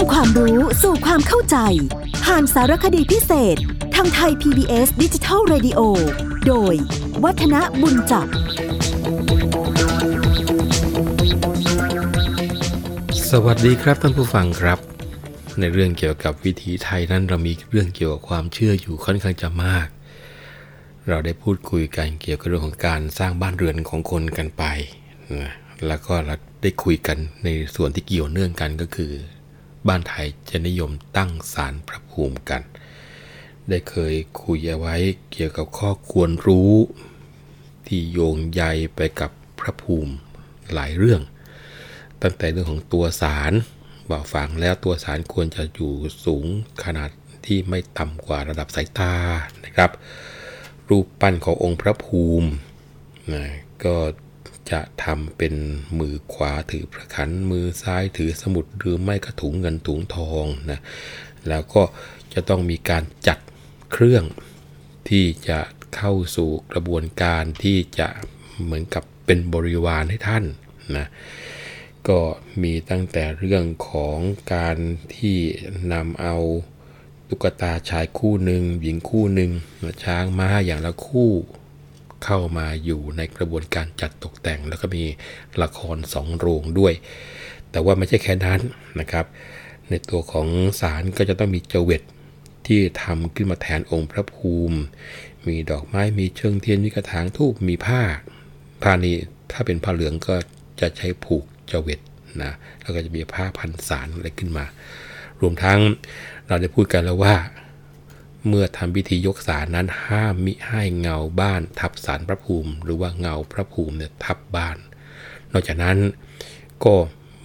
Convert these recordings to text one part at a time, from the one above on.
ำความรู้สู่ความเข้าใจ ผ่านสารคดีพิเศษ ทางไทย PBS ดิจิทัล Radio โดย วัฒนบุญจับ สวัสดีครับท่านผู้ฟังครับ ในเรื่องเกี่ยวกับวิถีไทยนั้นเรามีเรื่องเกี่ยวกับความเชื่ออยู่ค่อนข้างจะมาก เราได้พูดคุยกันเกี่ยวกับเรื่องของการสร้างบ้านเรือนของคนกันไปนะแล้วก็เราได้คุยกันในส่วนที่เกี่ยวเนื่องกันก็คือ บ้านไทยจะนิยมตั้งศาลพระภูมิกัน ได้เคยคุยเอาไว้เกี่ยวกับข้อควรรู้ ที่โยงใยไปกับพระภูมิหลายเรื่อง ตั้งแต่เรื่องของตัวสารว่าฝังแล้วตัวสารควรจะอยู่สูงขนาดที่ไม่ต่ำกว่าระดับสายตานะครับ รูปปั้นขององค์พระภูมินะก็ จะทำเป็นมือขวาถือพระขันมือซ้ายถือสมุดหรือไม่ก็ถุงเงินถุงทองนะแล้วก็จะต้องมีการจัดเครื่องที่จะเข้าสู่กระบวนการที่จะเหมือนกับเป็นบริวารให้ท่านนะก็มีตั้งแต่เรื่องของการที่นำเอาตุ๊กตาชายคู่หนึ่งหญิงคู่หนึ่งช้างม้าอย่างละคู่ เข้ามาอยู่ในกระบวนการจัดตกแต่ง แล้วก็มีละครสองโรงด้วย แต่ว่าไม่ใช่แค่นั้นนะครับ ในตัวของศาลก็จะต้องมีเจวิตที่ทำขึ้นมาแทนองค์พระภูมิ มีดอกไม้มีเชิงเทียนมีกระถางทูบมีผ้าผ้านี้ถ้าเป็นผ้าเหลืองก็จะใช้ผูกเจวิตนะแล้วก็จะมีผ้าพันสารอะไรขึ้นมา รวมทั้งเราได้พูดกันแล้วว่า เมื่อทำพิธียกสารนั้นห้ามมิให้เงาบ้าน ทับสารพระภูมิ หรือว่าเงาพระภูมิเนี่ยทับบ้าน นอกจากนั้นก็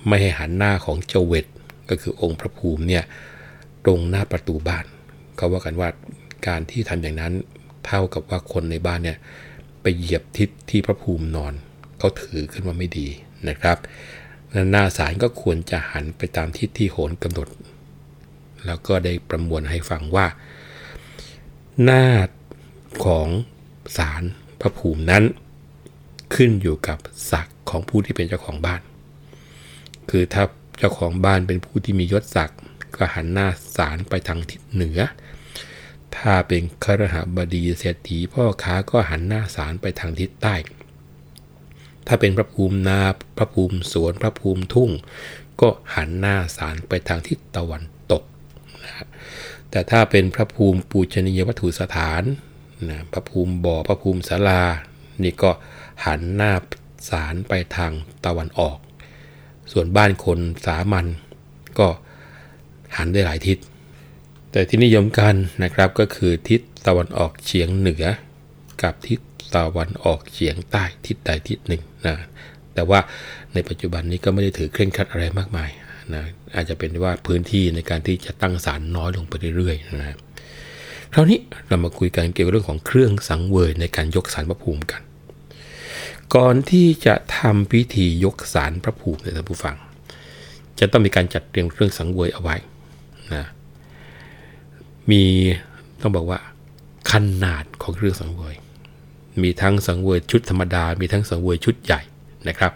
ไม่ให้หันหน้าของเจวิตก็คือองค์พระภูมิเนี่ยตรงหน้าประตูบ้านเขาว่ากันว่าการที่ทำอย่างนั้นเท่ากับว่าคนในบ้านเนี่ยไปเหยียบทิศที่พระภูมินอนเขาถือขึ้นว่าไม่ดีนะครับหน้าศาลก็ควรจะหันไปตามทิศที่โหนกำหนด แล้วก็ได้ประมวลให้ฟังว่า หน้าของศาลพระภูมินั้น ขึ้นอยู่กับศักดิ์ของผู้ที่เป็นเจ้าของบ้าน คือถ้าเจ้าของบ้านเป็นผู้ที่มียศศักดิ์ก็หันหน้าศาลไปทางทิศเหนือ ถ้าเป็นครหบดีเศรษฐีพ่อค้าก็หันหน้าศาลไปทางทิศใต้ ถ้าเป็นพระภูมินาพระภูมิสวนพระภูมิทุ่ง ก็หันหน้าศาลไปทางทิศตะวันตกนะ แต่ถ้าเป็นพระภูมิปูชนียวัตถุสถานนะพระภูมิบ่อพระภูมิศาลา นี่ก็หันหน้าศาลไปทางตะวันออก ส่วนบ้านคนสามัญก็หันได้หลายทิศ แต่ที่นิยมกันนะครับก็คือทิศตะวันออกเฉียงเหนือ กับทิศตะวันออกเฉียงใต้ทิศใดทิศหนึ่งนะแต่ว่าในปัจจุบันนี้ก็ไม่ได้ถือเคร่งครัดอะไรมากมาย นะอาจจะเป็นว่าพื้นที่ในการที่จะตั้งศาลน้อยลงไปเรื่อยๆนะคราวนี้เรามาคุยกันเกี่ยวกับเรื่องของเครื่องสังเวยในการยกศาลพระภูมิกัน ก่อนที่จะทำพิธียกศาลพระภูมิในท่านผู้ฟัง จะต้องมีการจัดเตรียมเครื่องสังเวยเอาไว้นะมีต้องบอกว่าขนาดของเครื่องสังเวย มีทั้งสังเวยชุดธรรมดา มีทั้งสังเวยชุดใหญ่นะครับ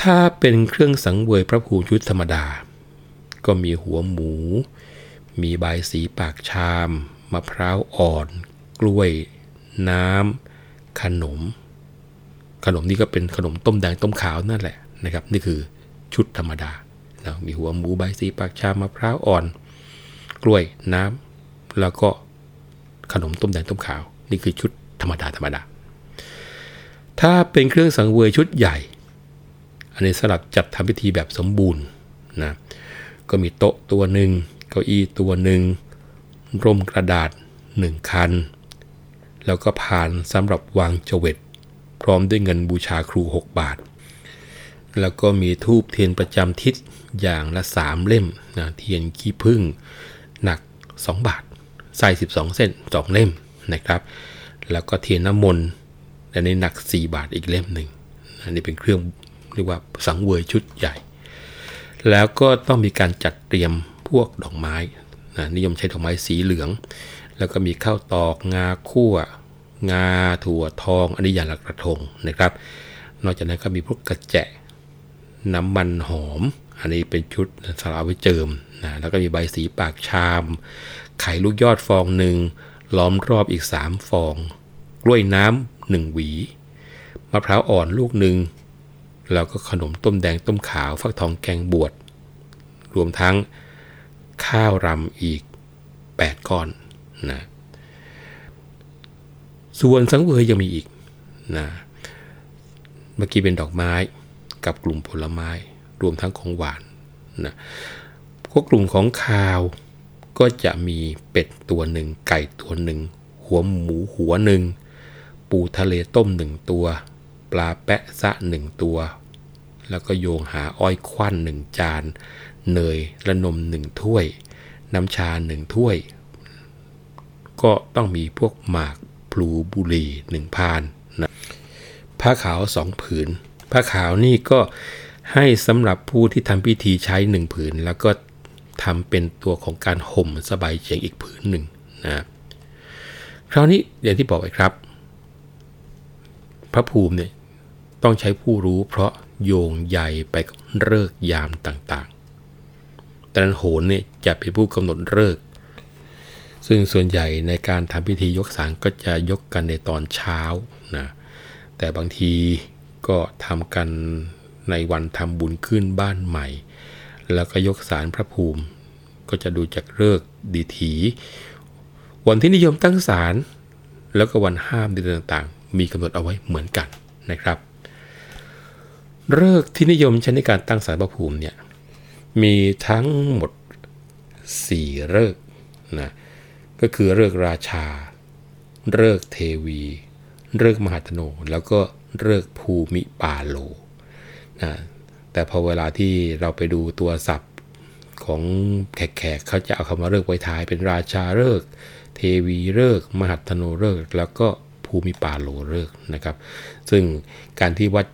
ถ้าเป็นเครื่องสังเวยพระภูมิชุดธรรมดา ก็มีหัวหมู มีใบสีปากชามมะพร้าวอ่อน กล้วย น้ำขนม ขนมนี่ก็เป็นขนมต้มแดงต้มขาวนั่นแหละนะครับ นี่คือชุดธรรมดานะมีหัวหมูใบสีปากชามมะพร้าวอ่อน กล้วยน้ำแล้วก็ขนมต้มแดงต้มขาว นี่คือชุดธรรมดาธรรมดา ถ้าเป็นเครื่องสังเวยชุดใหญ่ นนี้สำหรับจัดทำพิธีแบบสมบูรณ์นะก็มีโต๊ะตัวหนึ่งเก้าอี้ตัวหนึ่งร่มกระดาษหนึ่งคัน แล้วก็ผ่านสำหรับวางจเจวิตพร้อมด้วยเงินบูชาครู 6 บาท แล้วก็มีทูบเทียนประจำทิศอย่างละ 3 เล่มนะเทียนขี้ผึ้งหนัก 2 บาท ใส่ 12 เส้น 2 เล่มนะครับ แล้วก็เทียนน้ำมนต์อันนี้หนัก 4 บาทอีกเล่มหนึ่งอันนี้เป็นเครื่อง เรียกว่าสังเวยชุดใหญ่ แล้วก็ต้องมีการจัดเตรียมพวกดอกไม้นะนิยมใช้ดอกไม้สีเหลือง แล้วก็มีข้าวตอกงาคั่ว งาถั่วทองอันนี้อย่างละกระทงนะครับ นอกจากนั้นก็มีพวกกระแจะน้ำมันหอม อันนี้เป็นชุดสลาไว้เจิมนะแล้วก็มีใบสีปากชาม ไข่ลูกยอดฟองหนึ่งล้อมรอบอีก 3 ฟอง กล้วยน้ำหนึ่งหวี มะพร้าวอ่อนลูกหนึ่ง แล้วก็ขนมต้มแดงต้มขาวฟักทองแกงบวชรวมทั้งข้าวรำอีก 8 ก้อนนะส่วนสังเวยยังมีอีกนะเมื่อกี้เป็นดอกไม้กับกลุ่มผลไม้ รวมทั้งของหวานนะก็กลุ่มของคาวก็จะมีเป็ดตัวหนึ่งไก่ตัวหนึ่งหัวหมูหัวหนึ่งปูทะเลต้มหนึ่งตัว ปลาแปะซะหนึ่งตัว แล้วก็โยงหาอ้อยควันหนึ่งจาน เนยและนมหนึ่งถ้วย น้ำชาหนึ่งถ้วย ก็ต้องมีพวกหมากพลูบุรีหนึ่งพานนะผ้าขาวสองผืน ผ้าขาวนี่ก็ให้สำหรับผู้ที่ทำพิธีใช้หนึ่งผืน แล้วก็ทำเป็นตัวของการห่มสบายเฉียงอีกผืนหนึ่งนะคราวนี้อย่างที่บอกไปครับ พระภูมิเนี่ย ต้องใช้ผู้รู้เพราะโยงใยไปเลิกยามต่างๆแต่นั้นโหนเนี่ยจะเป็นผู้กำหนดเลิก ซึ่งส่วนใหญ่ในการทำพิธียกสารก็จะยกกันในตอนเช้านะ แต่บางทีก็ทำกันในวันทำบุญขึ้นบ้านใหม่ แล้วก็ยกสารพระภูมิ ก็จะดูจากเลิกดีถี วันที่นิยมตั้งศาลแล้วก็วันห้ามเดือนต่างๆ มีกำหนดเอาไว้เหมือนกันนะครับ เลิกที่นิยมใช้ในการตั้งศาลพระภูมิเนี่ยมีทั้งหมด 4 เลิกนะก็คือเลิกราชา เลิกเทวีเลิกมหาธโนแล้วก็เลิกภูมิปาโลนะแต่พอเวลาที่เราไปดูตัวศัพท์ของแขกๆเขาจะเอาคำว่าเลิกไว้ท้ายเป็นราชาเลิกเทวีฤกษ์มหัทธโนฤกษ์แล้วก็ภูมิปาโลฤกษ์นะครับ ซึ่งการที่วัด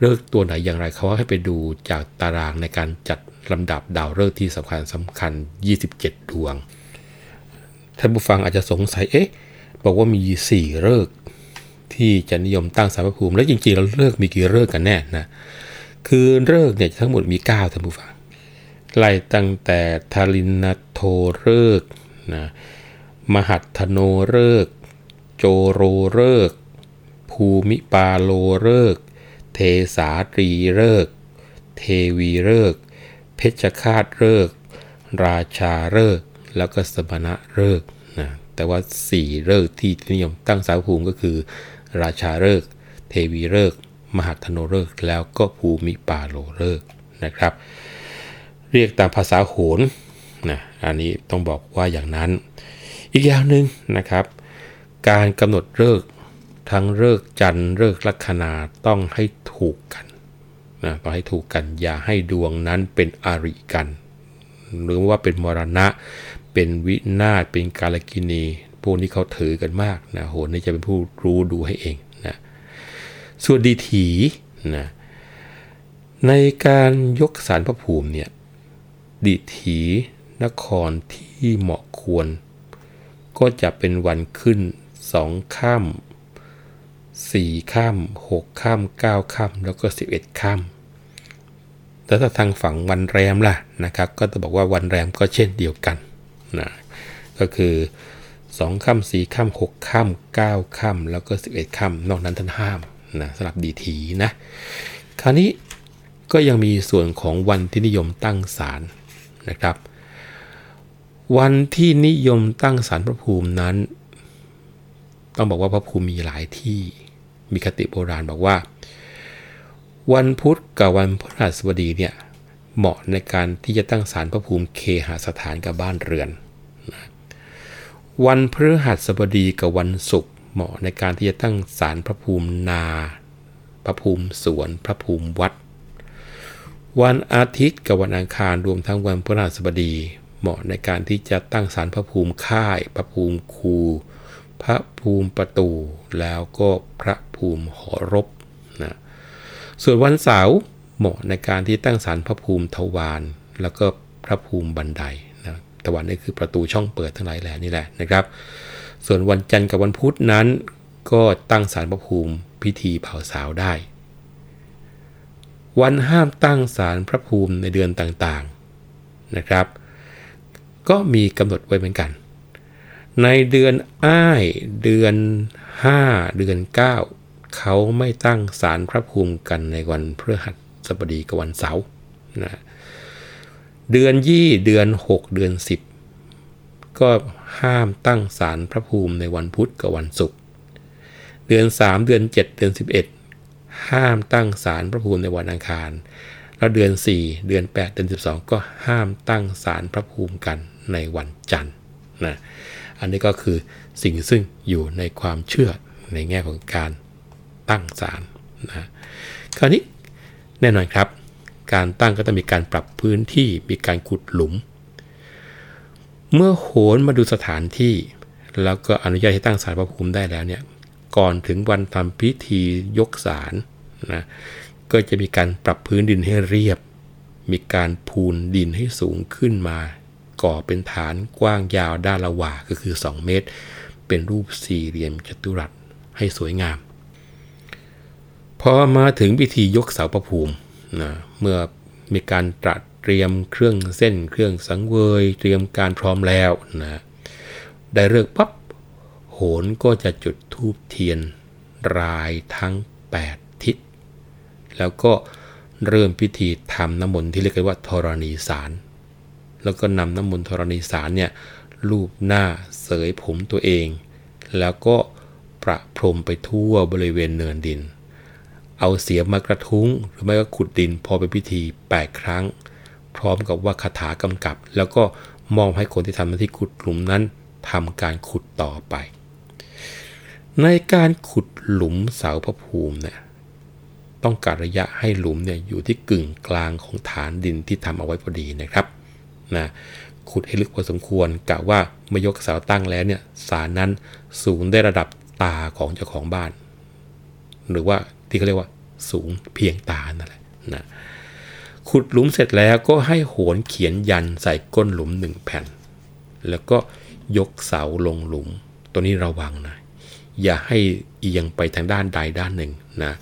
ฤกษ์ตัวไหนอย่างไรเขาให้ไปดูจากตารางในการจัดลำดับดาวฤกษ์ที่สำคัญสำคัญ 27 ดวง ท่านผู้ฟังอาจจะสงสัย เอ๊ะ บอกว่ามี 4 ฤกษ์ที่จะนิยมตั้งศาลพระภูมิ แล้วจริงๆแล้วฤกษ์มีกี่ฤกษ์กันแน่นะ คือฤกษ์เนี่ยทั้งหมดมี 9 ท่านผู้ฟัง ไล่ตั้งแต่ทลิทโทฤกษ์นะมหัทธโนฤกษ์ โจโรฤกษ์ ภูมิปาโลฤกษ์ เทศาตรีฤกษ์ เทวีฤกษ์ เพชฌฆาตฤกษ์ ราชาฤกษ์ แล้วก็สมณะฤกษ์นะแต่ว่า4ฤกษ์ที่นิยมตั้งศาลพระภูมิก็คือ ราชาฤกษ์ เทวีฤกษ์ มหัตโนเลิก แล้วก็ภูมิปาโลเลิกนะครับ เรียกตามภาษาโหนนะอันนี้ต้องบอกว่าอย่างนั้น อีกอย่างหนึ่งนะครับ การกำหนดเลิก ทั้งเลิกจันทร์เลิกลัคนาต้องให้ถูกกันนะต้องให้ถูกกันอย่าให้ดวงนั้นเป็นอริกัน หรือว่าเป็นมรณะ เป็นวินาศเป็นกาลกินีพวกนี้เขาถือกันมากนะโหนี่จะเป็นผู้รู้ดูให้เองนะส่วนดีถีนะในการยกสารพระภูมิเนี่ยดิถีนครที่เหมาะควร ก็จะเป็นวันขึ้นสองข้าม สี่ข้ามหกข้ามเก้าข้ามแล้วก็สิบเอ็ดข้ามแล้วถ้าทางฝั่งวันแรมล่ะนะครับ ก็จะบอกว่าวันแรมก็เช่นเดียวกันนะก็คือสองข้ามสี่ข้ามหกข้ามเก้าข้ามแล้วก็สิบเอ็ดข้ามนอกนั้นท่านห้ามนะสำหรับดีทีนะ คราวนี้ก็ยังมีส่วนของวันที่นิยมตั้งศาลนะครับ วันที่นิยมตั้งศาลพระภูมินั้น ต้องบอกว่าพระภูมิมีหลายที่ มีคติโบราณบอกว่า วันพุธกับวันพฤหัสบดีเนี่ยเหมาะในการที่จะตั้งศาลพระภูมิเคหสถานกับบ้านเรือนนะวันพฤหัสบดีกับวันศุกร์เหมาะในการที่จะตั้งศาลพระภูมินา พระภูมิสวน พระภูมิวัด วันอาทิตย์กับวันอังคารรวมทั้งวันพฤหัสบดี เหมาะในการที่จะตั้งศาลพระภูมิค่าย พระภูมิคู พระภูมิประตู แล้วก็พระภูมิหอรบนะส่วนวันเสาร์เหมาะในการที่ตั้งศาลพระภูมิทวารแล้วก็พระภูมิบันไดนะทวารนี่คือประตูช่องเปิดทั้งหลายแหล่นี่แหละนะครับ ส่วนวันจันทร์กับวันพุธนั้น ก็ตั้งศาลพระภูมิพิธีเผาสาวได้ วันห้ามตั้งศาลพระภูมิในเดือนต่างๆนะครับ ก็มีกำหนดไว้เหมือนกัน ในเดือนอ้าย เดือน5เดือน9เขาไม่ตั้งศาลพระภูมิกันในวันพฤหัสบดีกับวันเสาร์นะเดือนยี่เดือน6เดือน10ก็ห้ามตั้งศาลพระภูมิในวันพุธกับวันศุกร์เดือน3เดือน7เดือน11ห้ามตั้งศาลพระภูมิในวันอังคาร แล้วเดือน4เดือน8เดือน12ก็ห้ามตั้งศาลพระภูมิกันในวันจันทร์นะ อันนี้ก็คือสิ่งซึ่งอยู่ในความเชื่อในแง่ของการตั้งศาลนะคราวนี้แน่นอนครับ การตั้งก็ต้องมีการปรับพื้นที่มีการขุดหลุม เมื่อโหนมาดูสถานที่ แล้วก็อนุญาตให้ตั้งศาลพระภูมิได้แล้วเนี่ยก่อนถึงวันทำพิธียกศาลนะก็จะมีการปรับพื้นดินให้เรียบ มีการพูนดินให้สูงขึ้นมา ก่อเป็นฐานกว้างยาวด้านละหว่าก็คือ 2 เมตร เป็นรูปสี่เหลี่ยมจัตุรัสให้สวยงาม พอมาถึงพิธียกเสาประภูมินะเมื่อมีการตรัสเตรียมเครื่องเส้นเครื่องสังเวย เตรียมการพร้อมแล้วนะได้เลิกปั๊บโหนก็จะจุดธูปเทียนรายทั้ง 8 ทิศ แล้วก็เริ่มพิธีทำน้ำมนต์ที่เรียกกันว่าธรณีสาร แล้วก็นำน้ำมนต์ธรณีสารเนี่ยลูบหน้าเสยผมตัวเอง แล้วก็ประพรมไปทั่วบริเวณเนินดิน เอาเสียมากระทุ้งหรือไม่ก็ขุดดินพอเป็นพิธี 8 ครั้ง พร้อมกับว่าคาถากำกับ แล้วก็มอบให้คนที่ทำหน้าที่ขุดหลุมนั้นทำการขุดต่อไป ในการขุดหลุมเสาพระภูมิเนี่ยต้องการระยะให้หลุมเนี่ยอยู่ที่กึ่งกลางของฐานดินที่ทำเอาไว้พอดีนะครับ ขุดให้ลึกพอสมควรกะว่าเมื่อยกเสาตั้งแล้วเนี่ยสารนั้นสูงได้ระดับตาของเจ้าของบ้าน หรือว่าที่เขาเรียกว่าสูงเพียงตานั่นแหละนะขุดหลุมเสร็จแล้วก็ให้โหนเขียนยันใส่ก้นหลุมหนึ่งแผ่น แล้วก็ยกเสาลงหลุม ตัวนี้ระวังนะ อย่าให้เอียงไปทางด้านใดด้านหนึ่งนะ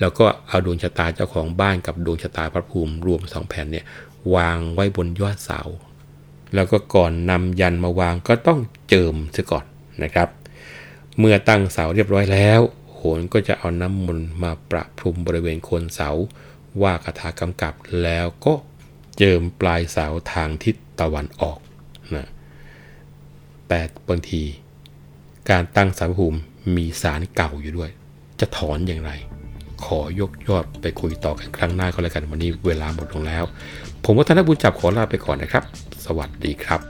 แล้วก็เอาดวงชะตาเจ้าของบ้านกับดวงชะตาพระภูมิรวมสองแผ่นเนี่ย วางไว้บนยอดเสา แล้วก็ก่อนนำยันมาวางก็ต้องเจิมซะก่อนนะครับ เมื่อตั้งเสาเรียบร้อยแล้วโหนก็จะเอาน้ำมนต์มาประพรมบริเวณโคนเสา ว่าคาถากำกับแล้วก็เจิมปลายเสาทางทิศตะวันออกนะแต่บางที การตั้งสารภูมิมีสารเก่าอยู่ด้วย จะถอนอย่างไร ขอยกยอดไปคุยต่อกันครั้งหน้าก็แล้วกันวันนี้เวลาหมดลงแล้ว ผมวัฒนบุญจับขอลาไปก่อนนะครับ สวัสดีครับ